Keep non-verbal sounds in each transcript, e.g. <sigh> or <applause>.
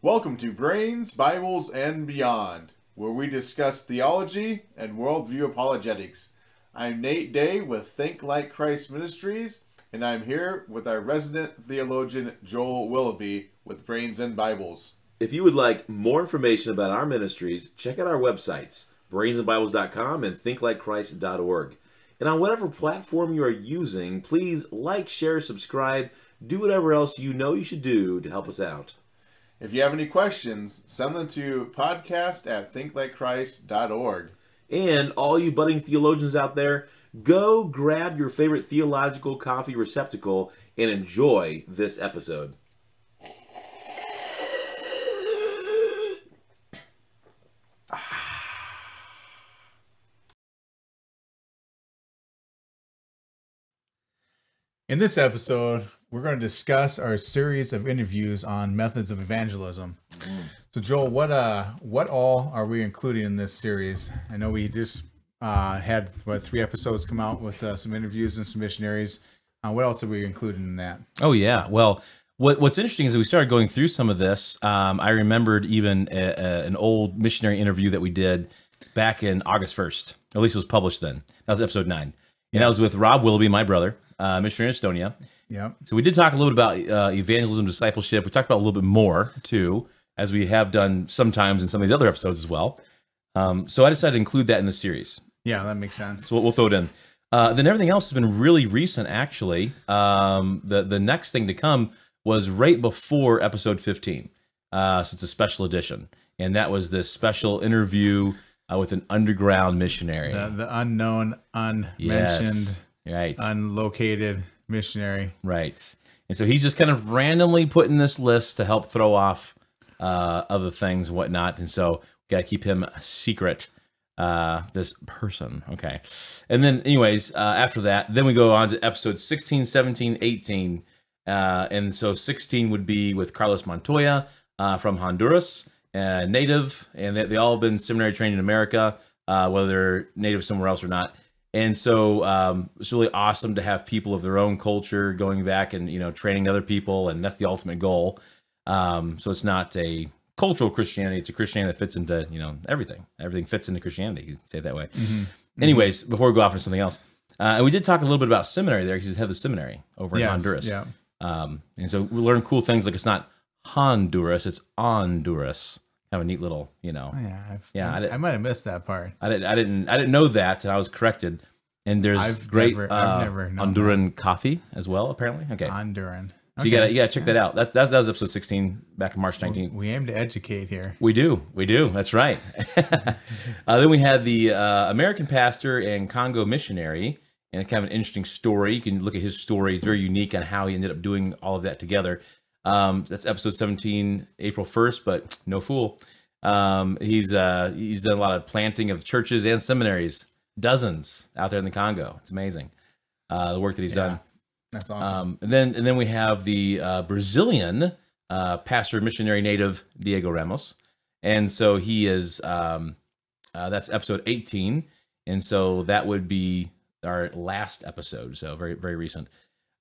Welcome to Brains, Bibles, and Beyond, where we discuss theology and worldview apologetics. I'm Nate Day with Think Like Christ Ministries, and I'm here with our resident theologian Joel Willoughby with Brains and Bibles. If you would like more information about our ministries, check out our websites, brainsandbibles.com and thinklikechrist.org. And on whatever platform you are using, please like, share, subscribe, do whatever else you know you should do to help us out. If you have any questions, send them to podcast at thinklikechrist.org. And all you budding theologians out there, go grab your favorite theological coffee receptacle and enjoy this episode. In this episode, we're going to discuss our series of interviews on methods of evangelism. So, Joel, what uh, what all are we including in this series? I know we just uh, had what three episodes come out with uh, some interviews and some missionaries. Uh, what else are we including in that? Oh yeah. Well, what what's interesting is that we started going through some of this. Um, I remembered even a, a, an old missionary interview that we did back in August first. At least it was published then. That was episode nine, and that was with Rob Willoughby, my brother, uh, missionary in Estonia. Yeah. So we did talk a little bit about uh, evangelism, discipleship. We talked about a little bit more too, as we have done sometimes in some of these other episodes as well. Um, so I decided to include that in the series. Yeah, that makes sense. So we'll, we'll throw it in. Uh, then everything else has been really recent, actually. Um, the the next thing to come was right before episode 15, uh, so it's a special edition, and that was this special interview uh, with an underground missionary. The, the unknown, unmentioned, Yes. right, unlocated missionary. right. And so he's just kind of randomly put in this list to help throw off uh, other things whatnot. And so we got to keep him secret. Uh, this person. Okay. And then, anyways, uh, after that, then we go on to episode 16, 17, 18. Uh, and so 16 would be with Carlos Montoya uh, from Honduras, uh, native, and they, they all have been seminary trained in America, uh, whether native somewhere else or not. And so um, it's really awesome to have people of their own culture going back and you know training other people, and that's the ultimate goal. Um, so it's not a cultural Christianity; it's a Christianity that fits into you know everything. Everything fits into Christianity. You can say it that way. Anyways, before we go off into something else, uh, and we did talk a little bit about seminary there because he's head of the seminary over in Honduras. Yeah. Um, and so we learn cool things like it's not Honduras, it's Honduras. Kind of a neat little, you know. Oh, Yeah. I've, Yeah, I I, might have missed that part. I didn't, I didn't, I didn't know that, and I was corrected. And there's I've great never- I've uh, Honduran coffee as well, apparently. Okay, Honduran. so you gotta, you gotta check that out. That, that that was episode 16 back in March 19th. We aim to educate here. We do, we do. That's right. <laughs> uh, then we had the uh, American pastor and Congo missionary, and it's kind of an interesting story. You can look at his story; it's very unique on how he ended up doing all of that together. Um, that's episode 17, April 1st, but no fool. Um, he's uh, he's done a lot of planting of churches and seminaries, dozens out there in the Congo. It's amazing uh, the work that he's done. That's awesome. Um, and then and then we have the uh, Brazilian uh, pastor missionary native Diego Ramos, and so he is um, uh, that's episode 18, and so that would be our last episode, so very very recent.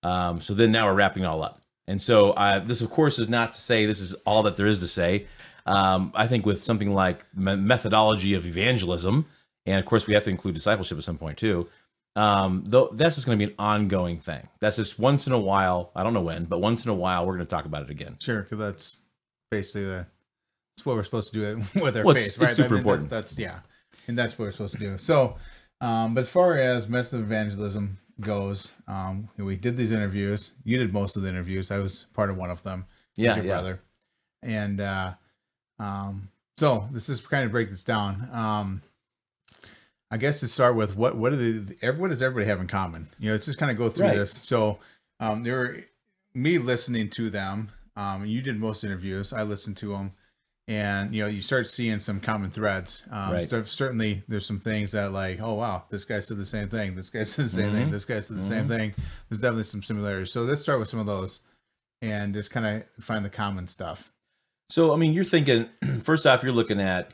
Um, so then now we're wrapping it all up, and so uh, this of course is not to say this is all that there is to say. Um, I think with something like me- methodology of evangelism, and of course we have to include discipleship at some point too um though that's just going to be an ongoing thing that's just once in a while i don't know when but once in a while we're going to talk about it again Sure, because that's basically the that's what we're supposed to do <laughs> with our Well, faith, right? super that's- important. That's, yeah, and that's what we're supposed to do. So, um, but as far as method of evangelism goes, um, we did these interviews. You did most of the interviews. I was part of one of them. Yeah, your yeah. brother. And uh, um, so this is kind of break this down. Um, I guess to start with, what what are the what does everybody have in common? You know, let's just kind of go through Right. this. So, um, there were me listening to them. Um, you did most interviews. I listened to them, and you know, you start seeing some common threads. Um, Right. so certainly, there's some things that like, oh wow, this guy said the same thing. This guy said the same thing. Mhm. This guy said the same thing. There's definitely some similarities. So let's start with some of those, and just kind of find the common stuff. so i mean you're thinking <clears throat> first off you're looking at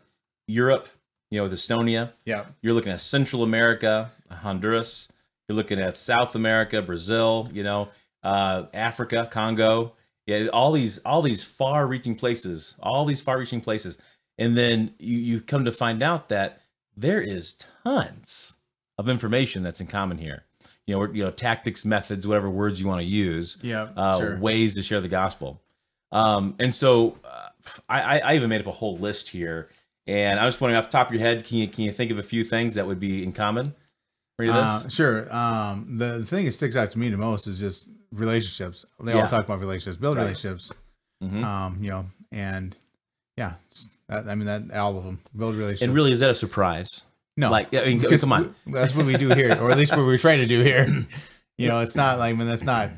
europe you know with estonia Yeah. you're looking at central america honduras you're looking at south america brazil you know uh, africa congo Yeah, all these all these far-reaching places, all these far-reaching places, and then you you come to find out that there is tons of information that's in common here. You know, you know, tactics, methods, whatever words you want to use, Yeah, uh, sure. ways to share the gospel. Um, and so, uh, I, I I even made up a whole list here, and I was wondering off the top of your head, can you can you think of a few things that would be in common? Read Uh, sure. Um, the, the thing that sticks out to me the most is just relationships. They Yeah. all talk about relationships, build Right. relationships. Mhm. Um, you know, and yeah, that, I mean that all of them build relationships. And really, is that a surprise? no, Like, I mean, because come on. we- that's what we do here, or at least what we're trying to do here. <clears throat> You know, it's not like I mean that's not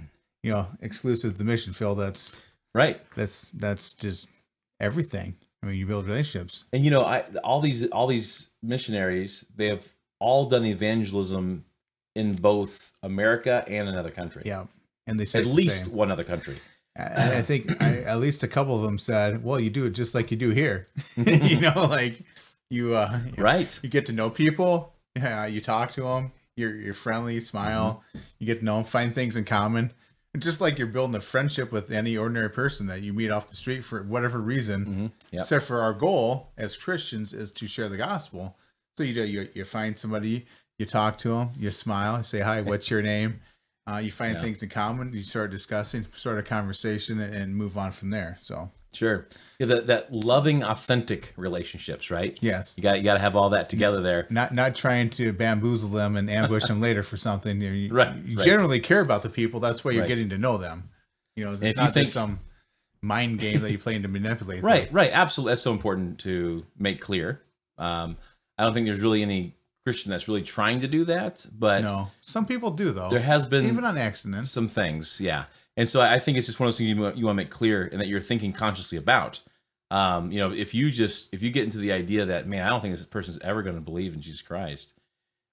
you know exclusive to the mission field. That's Right. that's that's just everything. I mean, you build relationships. and you know i all these all these missionaries they have all done evangelism in both america and another country Yeah, and they say at the least same. one other country And I think I, at least a couple of them said, "Well, you do it just like you do here." <laughs> you know, <laughs> like you uh, right you get to know people, yeah, you talk to them, you're you're friendly, you smile, you get to know them, find things in common, and just like you're building a friendship with any ordinary person that you meet off the street for whatever reason. Mhm. Yep. Except for our goal as Christians is to share the gospel. So you do you you find somebody, you talk to them, you smile, say hi, <laughs> what's your name? Uh, you find Yeah. things in common, you start discussing, start a conversation, and, move on from there. So sure yeah, that, that loving authentic relationships right yes, you got you got to have all that together there not not trying to bamboozle them and ambush them later for something. You, Right, you right. generally care about the people. That's why you're Right. getting to know them. You know, if it's you not think- some mind game that you're playing to manipulate. <laughs> them. right right absolutely that's so important to make clear um i don't think there's really any christian that's really trying to do that but No, some people do though. there has been even on accident. some things yeah and so i think it's just one of those things you, want- you want to make clear and that you're thinking consciously about um you know if you just if you get into the idea that man i don't think this person's ever going to believe in jesus christ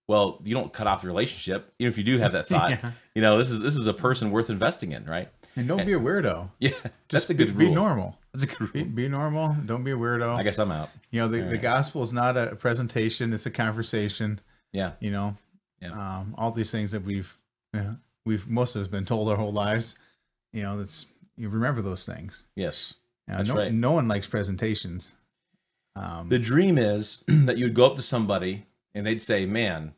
well you don't cut off the relationship even if you do have that <laughs> thought Yeah. you know this is this is a person worth investing in right And don't be a weirdo. <laughs> yeah Just that's a good be, rule Be normal. That's a good Be, be normal. Don't be a weirdo. i guess i'm out you know, the, the gospel is not a presentation; it's a conversation. yeah You know, Yeah. um, all these things that we've yeah, we've most of us been told our whole lives. You know, that's you remember those things. yes Uh, That's no, right. no one likes presentations. Um, The dream is <clears throat> that you would go up to somebody and they'd say, "Man,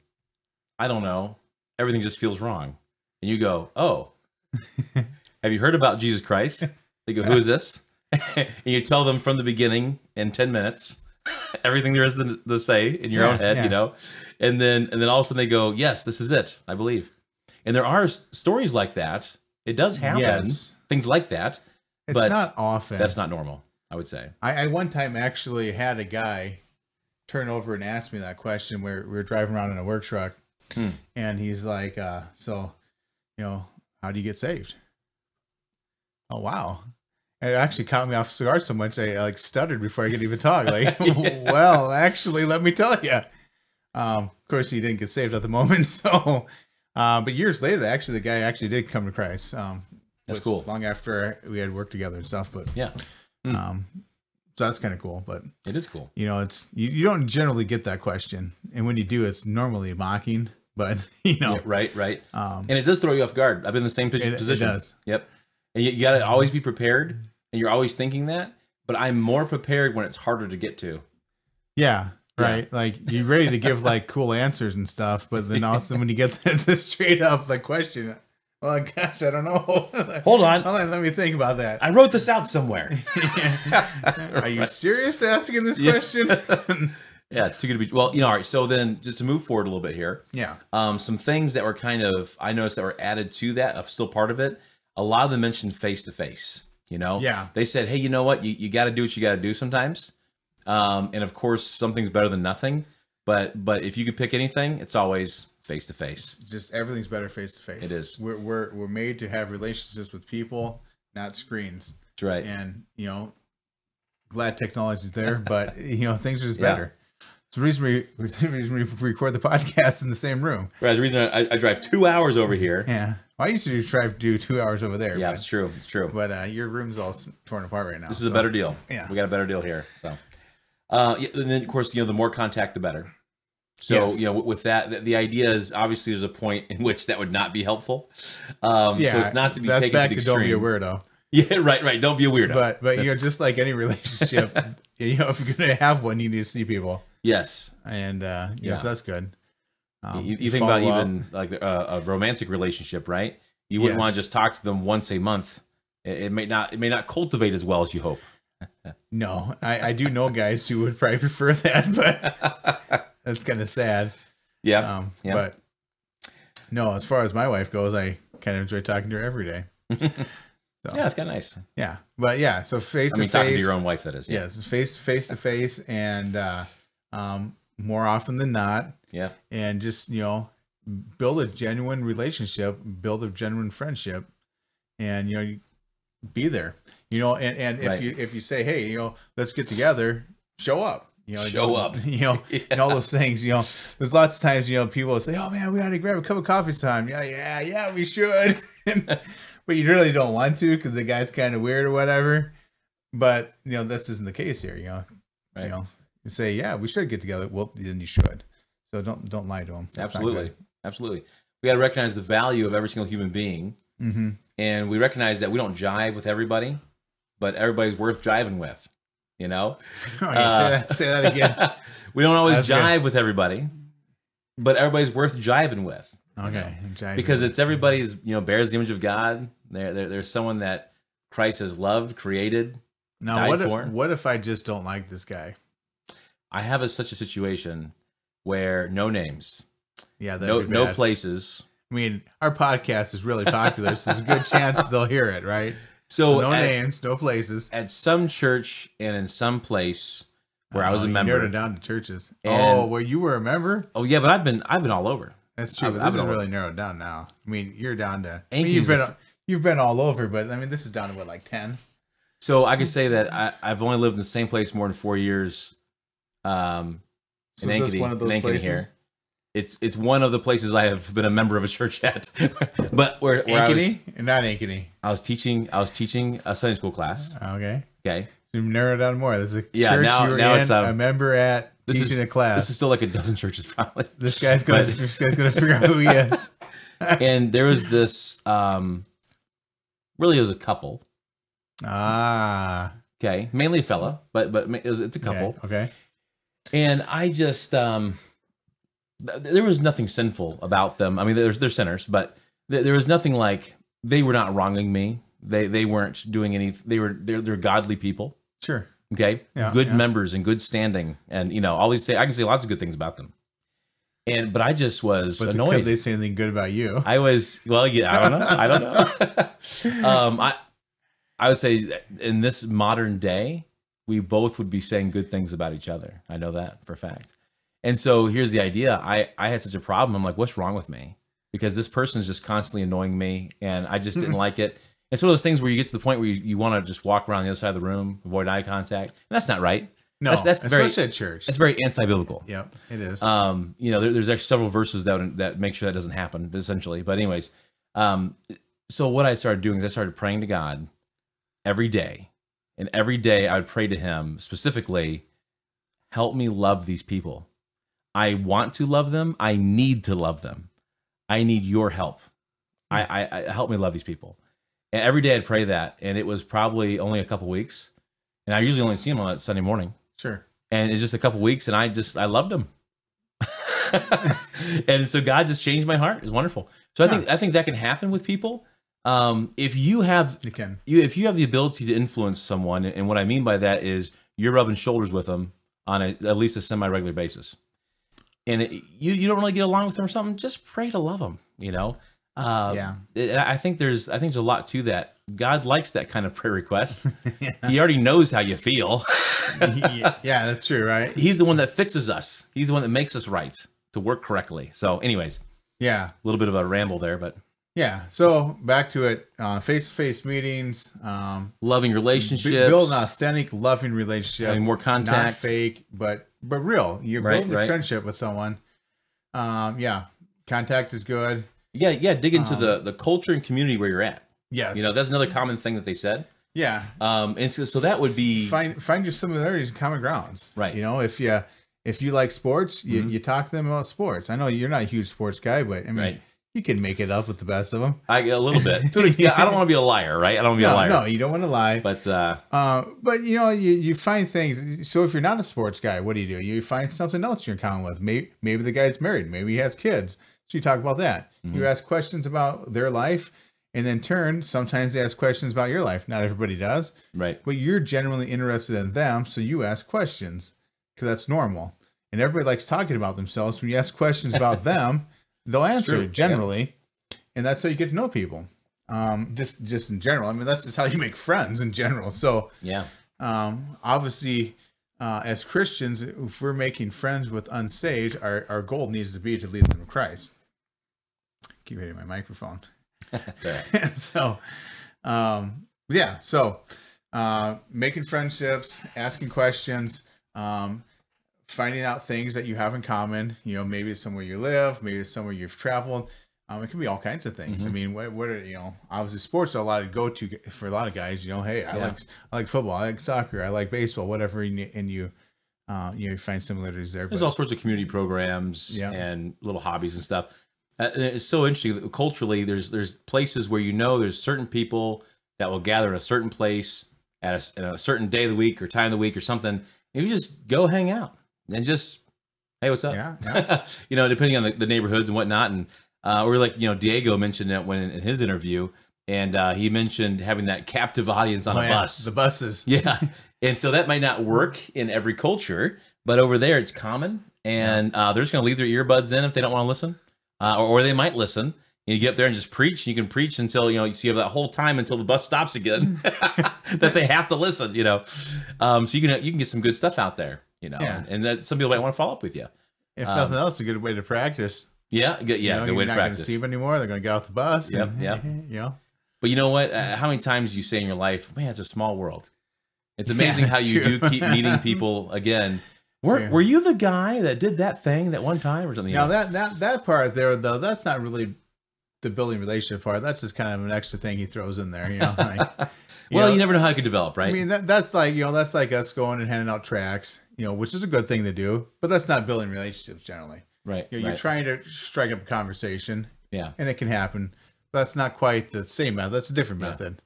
I don't know, everything just feels wrong," and you go, "Oh, <laughs> have you heard about Jesus Christ?" They go, "Who is this?" <laughs> <laughs> and you tell them from the beginning in ten minutes everything there is to, to say in your Yeah, own head, yeah. you know, and then and then all of a sudden they go, "Yes, this is it. I believe." And there are stories like that. It does happen. Yes. Things like that. it's but not often. That's not normal. I would say. I, I one time actually had a guy turn over and ask me that question where we were driving around in a work truck, Hmm. and he's like, uh, "So, you know, how do you get saved?" Oh wow! It actually caught me off guard so much I like stuttered before I could even talk. Like, Yeah. <laughs> <laughs> well, actually, let me tell you. Um, of course, he didn't get saved at the moment, <laughs> so. Uh, but years later, actually, the guy actually did come to Christ. Um, That's cool. Long after we had worked together and stuff, but Yeah, Hmm. um, so that's kind of cool. But it is cool. you know, it's you, you don't generally get that question, and when you do, it's normally mocking. But you know, Yeah, right, right. um, and it does throw you off guard. I've been in the same it, it position. does. Yep. And you, you got to always be prepared, and you're always thinking that. But I'm more prepared when it's harder to get to. Yeah, Yeah. right. Like you're ready to give like cool answers and stuff, but then also when you get the, the straight up like question, well, gosh, I don't know. <laughs> Hold on, Hold on, let me think about that. I wrote this out somewhere. <laughs> Are you serious asking this Yeah. question? <laughs> yeah, it's too good to be. Well, you know, all right. So then, just to move forward a little bit here, yeah. um, some things that were kind of I noticed that were added to that, uh, still part of it. A lot of them mentioned face to face. You know, Yeah. They said, hey, you know what? You you got to do what you got to do sometimes. Um, and of course, something's better than nothing. But but if you could pick anything, it's always face to face. Just everything's better face to face. It is. We're we're we're made to have relationships with people, not screens. That's right. and you know glad technology's there <laughs> but you know things are just Yeah. better the reason we <laughs> the reason we record the podcast in the same room Right, the reason I, I drive two hours over here. yeah i used to drive do two hours over there Yeah, but, it's true. It's true. but uh your room's all torn apart right now This is a better deal. yeah. we got a better deal here. So, uh, yeah, and then of course, you know, the more contact, the better. So, Yes. you know, with that, the, idea is obviously there's a point in which that would not be helpful. Um, yeah so it's not to be taken to the don't be a extreme. weirdo <laughs> Yeah, right, right. Don't be a weirdo. but but you know, just like any relationship, <laughs> <laughs> you know, if you're gonna have one, you need to see people, yes. and uh, yes, Yeah. that's good. Um, you, you think about up. even like a, a romantic relationship, right? You wouldn't want to just talk to them once a month. It, it may not. It may not cultivate as well as you hope. No, I, I do know guys who would probably prefer that, but that's kind of sad. Yeah. Um, yeah. But no, as far as my wife goes, I kind of enjoy talking to her every day. So, yeah, it's kind of nice. yeah, but yeah, so face I to mean, talking to face, your own wife, that is. Yeah. yes, face face to face, and uh, um, more often than not, Yeah. and just you know, build a genuine relationship, build a genuine friendship, and you know, be there. You know, and and if Right. you if you say, hey, you know, let's get together, show up. You know, Show up. You know, <laughs> <laughs> and all those things. You know, there's lots of times you know people will say, "Oh man, we ought to grab a cup of coffee sometime." Yeah, yeah, yeah, we should. <laughs> but you really don't want to because the guy's kind of weird or whatever. But you know, this isn't the case here. You know, Right. you know, you say, "Yeah, we should get together." Well, then you should. So don't don't lie to him. Absolutely. Absolutely. We got to recognize the value of every single human being, Mm-hmm. and we recognize that we don't jive with everybody, but everybody's worth jiving with. You know. <laughs> Uh, say, that, say that again. <laughs> we don't always That's good. jive with everybody, but everybody's worth jiving with. Okay, because it's everybody's you know bears the image of God. There, there there's someone that Christ has loved, created. now. died What if, for. what if I just don't like this guy? I have a, such a situation where no names, Yeah, no no places. I mean, our podcast is really popular, so there's a good chance <laughs> they'll hear it, right? So, So, no at, names, no places. at some church and in some place where I oh, was Oh, a you member. narrowed it down to churches. And- oh, where you were a member? Oh yeah, but I've been I've been all over. That's true. I've this is all- really narrowed down now. I mean, you're down to. I mean, you've been a- you've been all over, but I mean, this is down to what, like ten? So I could say that I, I've only lived in the same place more than four years. Um, So in Ankeny, one of those Ankeny places? here. It's it's one of the places I have been a member of a church at, <laughs> but where, where I was Ankeny? Not Ankeny. I was teaching I was teaching a Sunday school class. Okay. Okay, So narrowed down more. This is a Yeah, church now- you were now in, it's, um, a member at, this teaching is a class. This is still like a dozen churches probably. <laughs> this guy's gonna but- this guy's gonna figure out who he is. <laughs> and there was this um, really it was a couple. Ah. Okay, mainly a fella, but but it was, it's a couple. Okay. okay. and I just um th- there was nothing sinful about them. I mean, there's they're sinners, but th- there was nothing like they were not wronging me. They they weren't doing any. They were they're they're godly people. Sure. Okay, Yeah, good yeah. members and good standing, and you know all these say I can say lots of good things about them. And but I just was But annoyed. could they say anything good about you? I was well, yeah, I don't know. I don't know. <laughs> um, I I would say in this modern day, we both would be saying good things about each other. I know that for a fact. And so here's the idea. I I had such a problem. I'm like, what's wrong with me? Because this person is just constantly annoying me, and I just didn't <laughs> like it. It's one of those things where you get to the point where you, you want to just walk around the other side of the room, avoid eye contact. And that's not right. no, that's- that's very- especially at church. It's very anti-biblical. Yep, it is. Um, you know, there, there's actually several verses that that make sure that doesn't happen, essentially. But anyways, um, so what I started doing is I started praying to God every day, and every day I would pray to Him specifically, help me love these people. I want to love them. I need to love them. I need your help. I, I, I help me love these people. And every day I'd pray that, and it was probably only a couple weeks, and I usually only see him on that Sunday morning. Sure. and it's just a couple weeks and i just i loved him. <laughs> And so god just changed my heart. It's wonderful. So i think i think that can happen with people. Um if you have You can. you if you have the ability to influence someone and what i mean by that is you're rubbing shoulders with them on a, at least a semi-regular basis. And it, you you don't really get along with them or something just pray to love them you know uh, Yeah. it- I think there's I think there's a lot to that. God likes that kind of prayer request. <laughs> He already knows how you feel. yeah, <laughs> <laughs> yeah, that's true, right? He's the one that fixes us. He's the one that makes us right to work correctly. So, anyways, Yeah. a little bit of a ramble there, but Yeah. So back to it. Uh, face-to-face meetings. Um, loving relationships, build an authentic, loving relationship. having more not contact. fake, but but real. You're Right, building a friendship with someone. Um, yeah. Contact is good. Yeah, yeah. Dig into Um, the the culture and community where you're at. Yes. You know, that's another common thing that they said. yeah. Um, and so, so that would be Find find your similarities and common grounds. Right. You know, if you if you like sports, you, Mhm. you talk to them about sports. I know you're not a huge sports guy, but I mean, right. you can make it up with the best of them. I a little bit. To an extent, I don't want to be a liar, right? I don't want to be a liar. no, you don't want to lie. But uh, Uh, but you know, you, you find things. So if you're not a sports guy, what do you do? You find something else you're in common with. Maybe maybe the guy's married. Maybe he has kids. So you talk about that. You ask questions about their life, and then turn. Sometimes they ask questions about your life. Not everybody does, right. but you're genuinely interested in them, so you ask questions because that's normal. And everybody likes talking about themselves. When you ask questions about <laughs> them, they'll answer generally, and that's how you get to know people. Um, just just in general. I mean, that's just how you make friends in general. So Yeah. um, obviously, uh, as Christians, if we're making friends with unsaved, our, our goal needs to be to lead them to Christ. Keep hitting my microphone. That's all right. <laughs> and so, um, yeah, so uh, making friendships, asking questions, um, finding out things that you have in common. You know, maybe it's somewhere you live, maybe it's somewhere you've traveled. Um, it can be all kinds of things. I mean, what, what are you know? Obviously, sports are a lot of go to for a lot of guys. You know, hey, I Yeah. like I like football, I like soccer, I like baseball, whatever, and you, and you, uh, you, know, you find similarities there. There's all sorts of community programs Yeah. and little hobbies and stuff. Uh, and it's so interesting. Culturally, there's there's places where you know there's certain people that will gather in a certain place at a, a certain day of the week or time of the week or something. And you just go hang out and just, hey, what's up? Yeah, yeah. <laughs> you know, depending on the, the neighborhoods and whatnot. And uh, or like you know, Diego mentioned that when in his interview, and uh, he mentioned having that captive audience on Oh, a yeah, bus. the buses. <laughs> Yeah. And so that might not work in every culture, but over there it's common. And uh, they're just going to leave their earbuds in if they don't want to listen, uh, or, or they might listen. You get up there and just preach. You can preach until you know you have that whole time until the bus stops again, <laughs> <laughs> that they have to listen. You know, um, so you can you can get some good stuff out there. You know, Yeah. and, and that some people might want to follow up with you. If Um, nothing else, a good way to practice. Yeah, good, You yeah, know, good way to not going to practice. see them anymore. They're going to get off the bus. Yep, and, yep. <laughs> You know, But you know what? Uh, how many times do you say in your life, man, it's a small world. It's amazing how that's you true. do keep meeting <laughs> people again. Were, Yeah. were you the guy that did that thing that one time or something? Now that that that part there though, that's not really the building relationship part. That's just kind of an extra thing he throws in there. You know, like, <laughs> you well, know, you never know how it could develop, right? I mean that that's like you know that's like us going and handing out tracks. You know, which is a good thing to do, but that's not building relationships generally. Right. You know, you're right. trying to strike up a conversation, yeah. and it can happen. But that's not quite the same method. That's a different Yeah. method.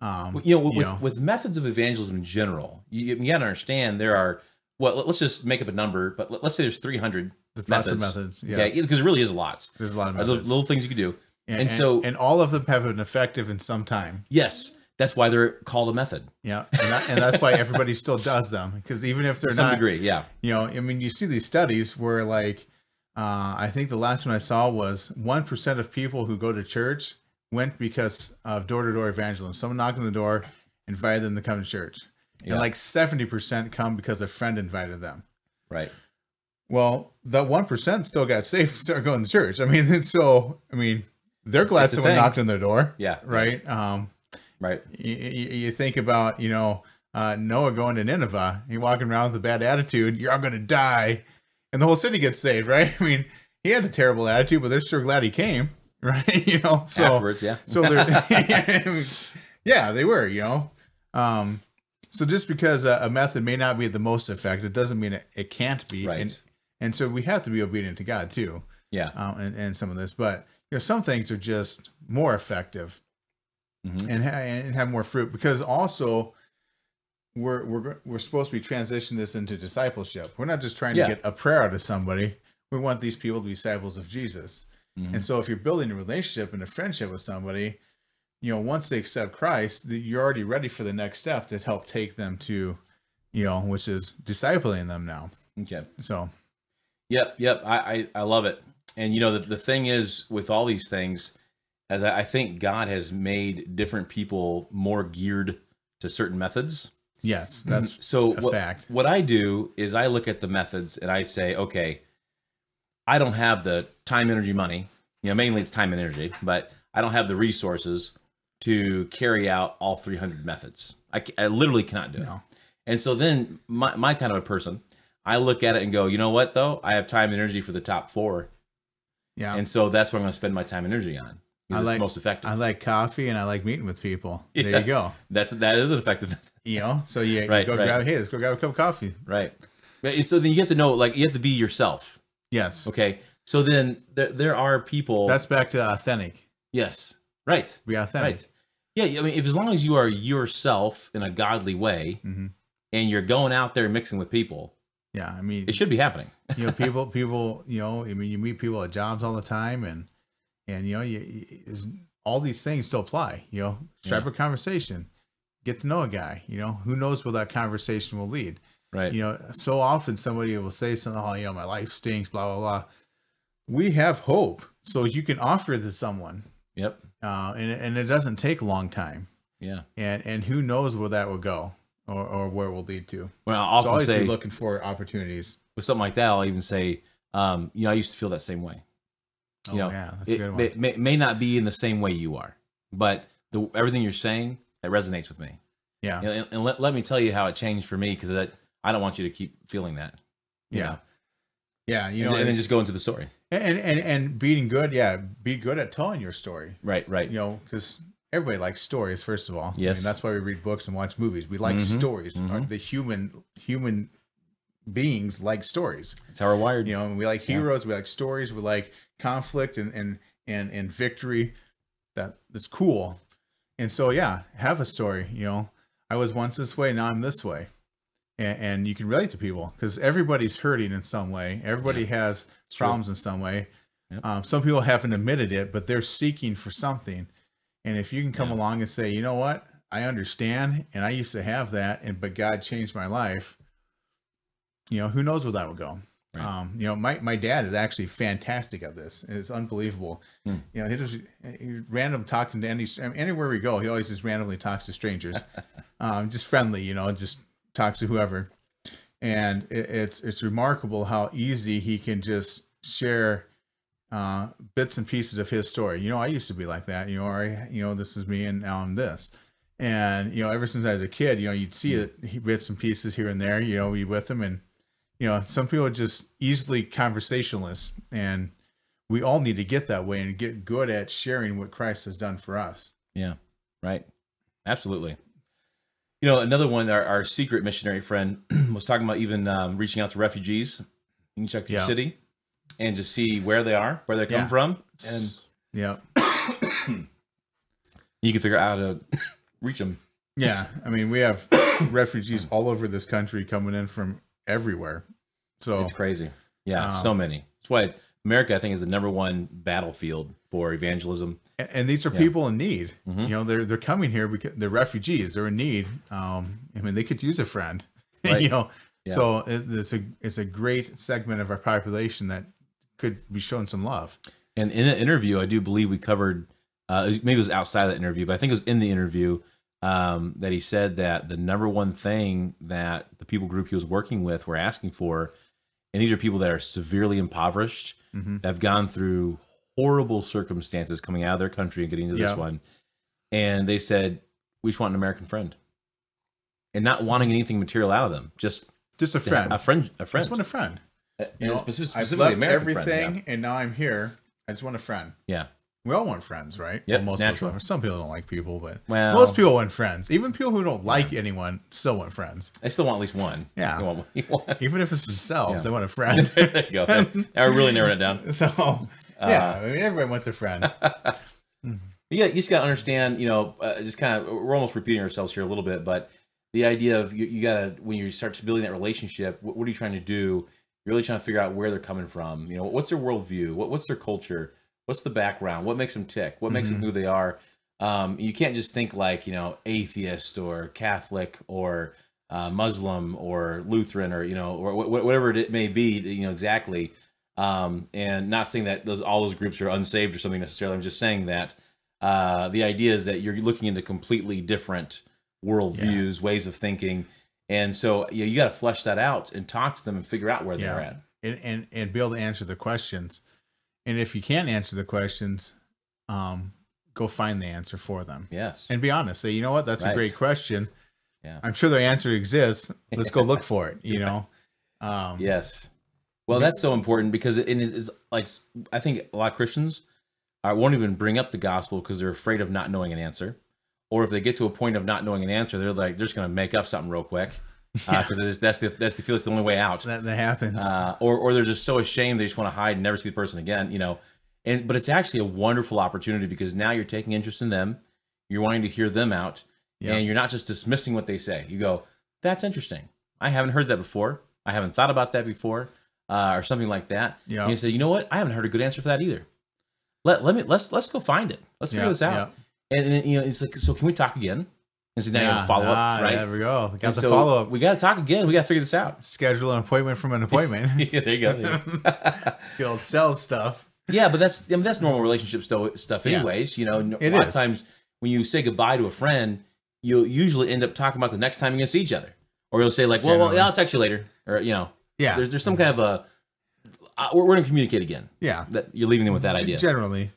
Um, You know, with, you know. with methods of evangelism in general, you, you got to understand there are, well, let- let's just make up a number, but let- let's say there's 300 there's methods. lots of methods. Yes. Okay. Because it really is lots. there's a lot of Uh, Little, methods. little things you could do. and, and so- and all of them have an effective in some time. Yes. That's why they're called a method Yeah, and, that, and that's why everybody still does them because even if they're some not, degree. Yeah. you know, I mean, you see these studies where like, uh, I think the last one I saw was one percent of people who go to church went because of door to door evangelism. Someone knocked on the door, invited them to come to church, Yeah. and like seventy percent come because a friend invited them. Right. Well, that one percent still got saved and started going to church. I mean, <laughs> it's so I mean, they're glad It's someone knocked on their door, Yeah. right? Um, Right. you, you, you think about you know uh, Noah going to Nineveh, he walking around with a bad attitude. You're all going to die, and the whole city gets saved, right? <laughs> I mean, he had a terrible attitude, but they're sure glad he came, <laughs> right? You know, so Afterwards. Yeah. so they're <laughs> yeah, they were, you know. Um, so just because a, a method may not be the most effective doesn't mean it, it can't be, Right. and and so we have to be obedient to God too, Yeah. um, and and some of this, but you know, some things are just more effective Mhm. and ha- and have more fruit because also we're we're we're supposed to be transitioning this into discipleship. We're not just trying Yeah. to get a prayer out of somebody. We want these people to be disciples of Jesus. Mhm. And so if you're building a relationship and a friendship with somebody, you know, once they accept Christ, you're already ready for the next step to help take them to, you know, which is discipling them now. Okay. So Yep, yep. I, I, I love it. And you know, the, the thing is with all these things, as I, I think God has made different people more geared to certain methods. Yes, that's Mm-hmm. so a what, fact. what I do is I look at the methods and I say, okay, I don't have the time, energy, money. You know, mainly it's time and energy, but I don't have the resources to carry out all 300 methods. I, I literally cannot do it. And so then my, my kind of a person, I look at it and go, you know what though? I have time and energy for the top four. Yeah. And so that's what I'm going to spend my time and energy on. I like- most effective. I like coffee and I like meeting with people. There you go. that's that is an effective <laughs> You know, so you, you Right, go right. grab, hey, let's go grab a cup of coffee. right. But So then you have to know, like, you have to be yourself. Yes. Okay. So then there there are people. That's back to authentic. yes, right, Be authentic. right. Yeah, I mean, if as long as you are yourself in a godly way, hmm and you're going out there mixing with people, Yeah, I mean, it should be happening. <laughs> you know, <laughs> people, people, you know, I mean, you meet people at jobs all the time, and and you know, you, you is all these things still apply. You know, strike Yeah. a conversation, get to know a guy. You know, who knows where that conversation will lead. Right. You know, so often somebody will say something, oh, you know, my life stinks, blah blah blah. We have hope, so you can offer it to someone, Yep. uh, and and it doesn't take a long time, Yeah. and and who knows where that will go. Or, or where it will lead to. Well, I'll So also always say be looking for opportunities. with something like that, I'll even say, um, you know, I used to feel that same way. Oh You know, yeah, that's a It good one. may, may, may not be in the same way you are, but the everything you're saying that resonates with me. yeah, You know, and, and let, let me tell you how it changed for me because that I don't want you to keep feeling that. Yeah. know? yeah. You know, know, and, then just go into the story. and and and being good yeah be good at telling your story Right. Right. you know because everybody likes stories first of all I Yes. mean, that's why we read books and watch movies we like Mhm, stories mhm. The human human beings like stories That's how we're wired. you know and we like Yeah. heroes we like stories we like conflict and and and, and victory that that's cool and so yeah have a story you know. I was once this way now i'm this way. And, and you can relate to people because everybody's hurting in some way. Everybody has true. problems in some way. Yep. um, some people haven't admitted it but they're seeking for something. And if you can come Yeah. along and say you know what? I understand and i used to have that and but god changed my life you know who knows where that will go Right. um, you know, my, my dad is actually fantastic at this. It's unbelievable. Hmm. You know, he just he random talking to any I mean, anywhere we go, he always just randomly talks to strangers. <laughs> um, just friendly, you know, just talks to whoever. And it, it's it's remarkable how easy he can just share uh, bits and pieces of his story. You know, I used to be like that. You know, or I, you know, this is me, and now I'm this. And you know, ever since I was a kid, you know, you'd see it he- bits and pieces here and there. You know, be with him, and you know, some people are just easily conversationalists, and we all need to get that way and get good at sharing what Christ has done for us. Yeah, right. Absolutely. You know, another one, our, our secret missionary friend <clears throat> was talking about even um, reaching out to refugees in Chuck Yeah. City and just see where they are, where they come Yeah. from, and Yeah, <coughs> you can figure out how to reach them. yeah. I mean, we have <coughs> refugees all over this country coming in from everywhere. So It's crazy. Yeah, Um, so many. That's why America, I think, is the number one battlefield for evangelism. and, these are Yeah. people in need. Mhm. You know, they're they're coming here because they're refugees. They're in need. Um, I mean, they could use a friend. <laughs> Right. you know, Yeah. so it, it's a it's a great segment of our population that could be shown some love. And in an interview, I do believe we covered, uh, maybe it was outside of the interview, but I think it was in the interview um, that he said that the number one thing that the people group he was working with were asking for, and these are people that are severely impoverished, hmm that have gone through horrible circumstances coming out of their country and getting to this Yeah. one. And they said, we just want an American friend. And not wanting anything material out of them, just Just a friend. a friend, a friend. just want a friend. Uh, You know, speci- I've left American everything, friend, and now I'm here. I just want a friend. yeah. Yeah. We all want friends, right? Most it's of natural. want- Some people don't like people, but Well, most people want friends. Even people who don't like anyone still want friends. I still want at least one. Yeah. Want- want- <laughs> Even if it's themselves, Yeah. they want a <laughs> friend. there you go. <laughs> Now we're really narrowing it down. so, Uh, yeah, I mean, everybody wants a friend. Yeah, you just got to understand, you know, uh, just kind of, we're almost repeating ourselves here a little bit, but the idea of you, you got to, when you start to building that relationship, what, what are you trying to do? You're really trying to figure out where they're coming from. You know, what's their worldview? What, what's their culture? What's the background? What makes them tick? What makes them who they are? Um, you can't just think like, you know, atheist or Catholic or uh, Muslim or Lutheran or, you know, or wh- wh- whatever it may be, you know, exactly. Um, and not saying that those all those groups are unsaved or something necessarily. I'm just saying that uh, the idea is that you're looking into completely different worldviews, ways of thinking, and so you, you got to flesh that out and talk to them and figure out where Yeah. they're at. and, and and be able to answer the questions. And if you can't answer the questions, um, go find the answer for them. Yes, And be honest. Say, you know what, that's a great question. Yeah. I'm sure the answer exists. Let's go look for it. You <laughs> know. Um, yes. Well, that's so important because it, is like I think a lot of Christians uh, won't even bring up the gospel because they're afraid of not knowing an answer, or if they get to a point of not knowing an answer, they're like they're just going to make up something real quick <laughs> because that's the that's the feel it's the only way out. That, that happens. uh, or or they're just so ashamed they just want to hide and never see the person again. You know, and but it's actually a wonderful opportunity because now you're taking interest in them, you're wanting to hear them out, Yeah. and you're not just dismissing what they say. You go, "That's interesting. I haven't heard that before. I haven't thought about that before," uh, or something like that. Yeah. And you say, "You know what? I haven't heard a good answer for that either. Let let me let's let's go find it. Let's figure Yeah, this out." And, and then, you know, it's like, so can we talk again? And so now you have a follow up, ah, right? There we go. Got And the so follow up. We got to talk again. We got to figure this out. Schedule an appointment from an appointment. <laughs> yeah, there you go. There you go. <laughs> the old sales stuff. Yeah, but that's I mean, that's normal relationship sto- stuff, Yeah. anyways. You know, a lot is. of times when you say goodbye to a friend, you'll usually end up talking about the next time you're gonna see each other, or you'll say like, "Well, well, yeah, I'll text you later," or you know, Yeah. there's there's some kind of a uh, we're, we're gonna communicate again. Yeah. That you're leaving them with that idea. Generally.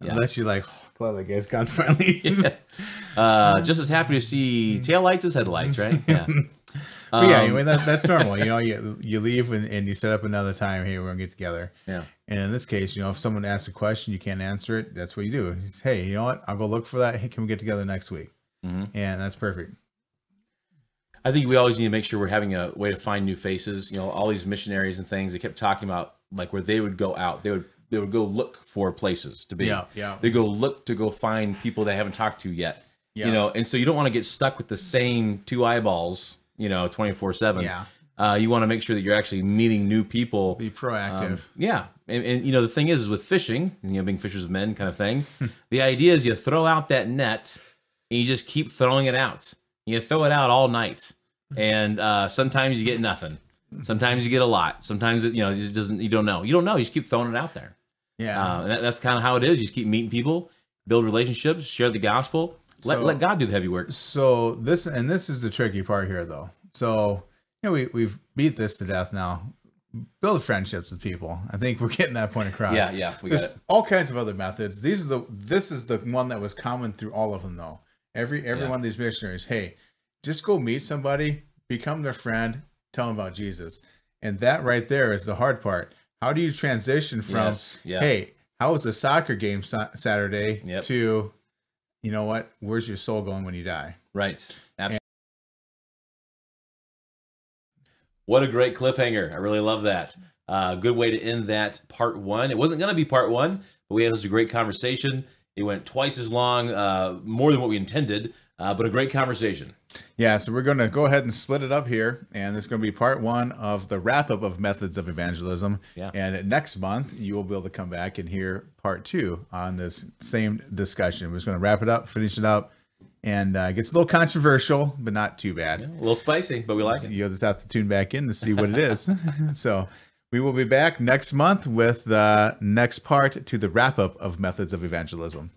Yeah. Unless you're like, oh, glad that guy's gone <laughs> finally. Uh, just as happy to see taillights as headlights, right? <laughs> Yeah. But yeah, Um, anyway, that, that's normal. <laughs> You know, you you leave and, and you set up another time. Hey, we're gonna get together. yeah. And in this case, you know, if someone asks a question, you can't answer it. That's what you do. It's, hey, you know what? I'll go look for that. Hey, can we get together next week? Mhm. And that's perfect. I think we always need to make sure we're having a way to find new faces. You know, all these missionaries and things. They kept talking about like where they would go out. They would they would go look for places to be. Yeah, yeah. They go look to go find people they haven't talked to yet. Yeah. You know, and so you don't want to get stuck with the same two eyeballs. You know, twenty four seven. Yeah. Uh, you want to make sure that you're actually meeting new people. Be proactive. Um, yeah, and, and you know the thing is, is with fishing, you know, being fishers of men kind of thing. <laughs> the idea is you throw out that net and you just keep throwing it out. You throw it out all night, and uh, sometimes you get nothing. Sometimes you get a lot. Sometimes it, you know it just doesn't. You don't know. You don't know. You just keep throwing it out there. yeah. Uh, and that, that's kind of how it is. You just keep meeting people, build relationships, share the gospel. Let, So- let God do the heavy work. so this and this is the tricky part here though so you know we, we've beat this to death now build friendships with people i think we're getting that point across Yeah, yeah, we There's got it. all kinds of other methods these are the this is the one that was common through all of them though every every Yeah. one of these missionaries hey just go meet somebody become their friend tell them about jesus and that right there is the hard part how do you transition from Yes, yeah. hey how was the soccer game sa- saturday Yep. to you know what where's your soul going when you die Right. Absolutely. What a great cliffhanger. I really love that. Uh, good way to end that part one. It wasn't going to be part one, but we had such a great conversation. It went twice as long, uh, more than what we intended, uh, but a great conversation. Yeah, so we're going to go ahead and split it up here, and it's going to be part one of the wrap up of methods of evangelism. Yeah. And next month, you will be able to come back and hear part two on this same discussion. We're just going to wrap it up, finish it up, and uh, it gets a little controversial, but not too bad. A little spicy, but we like it. You'll just have to tune back in to see what it is. <laughs> so we will be back next month with the next part to the wrap up of methods of evangelism.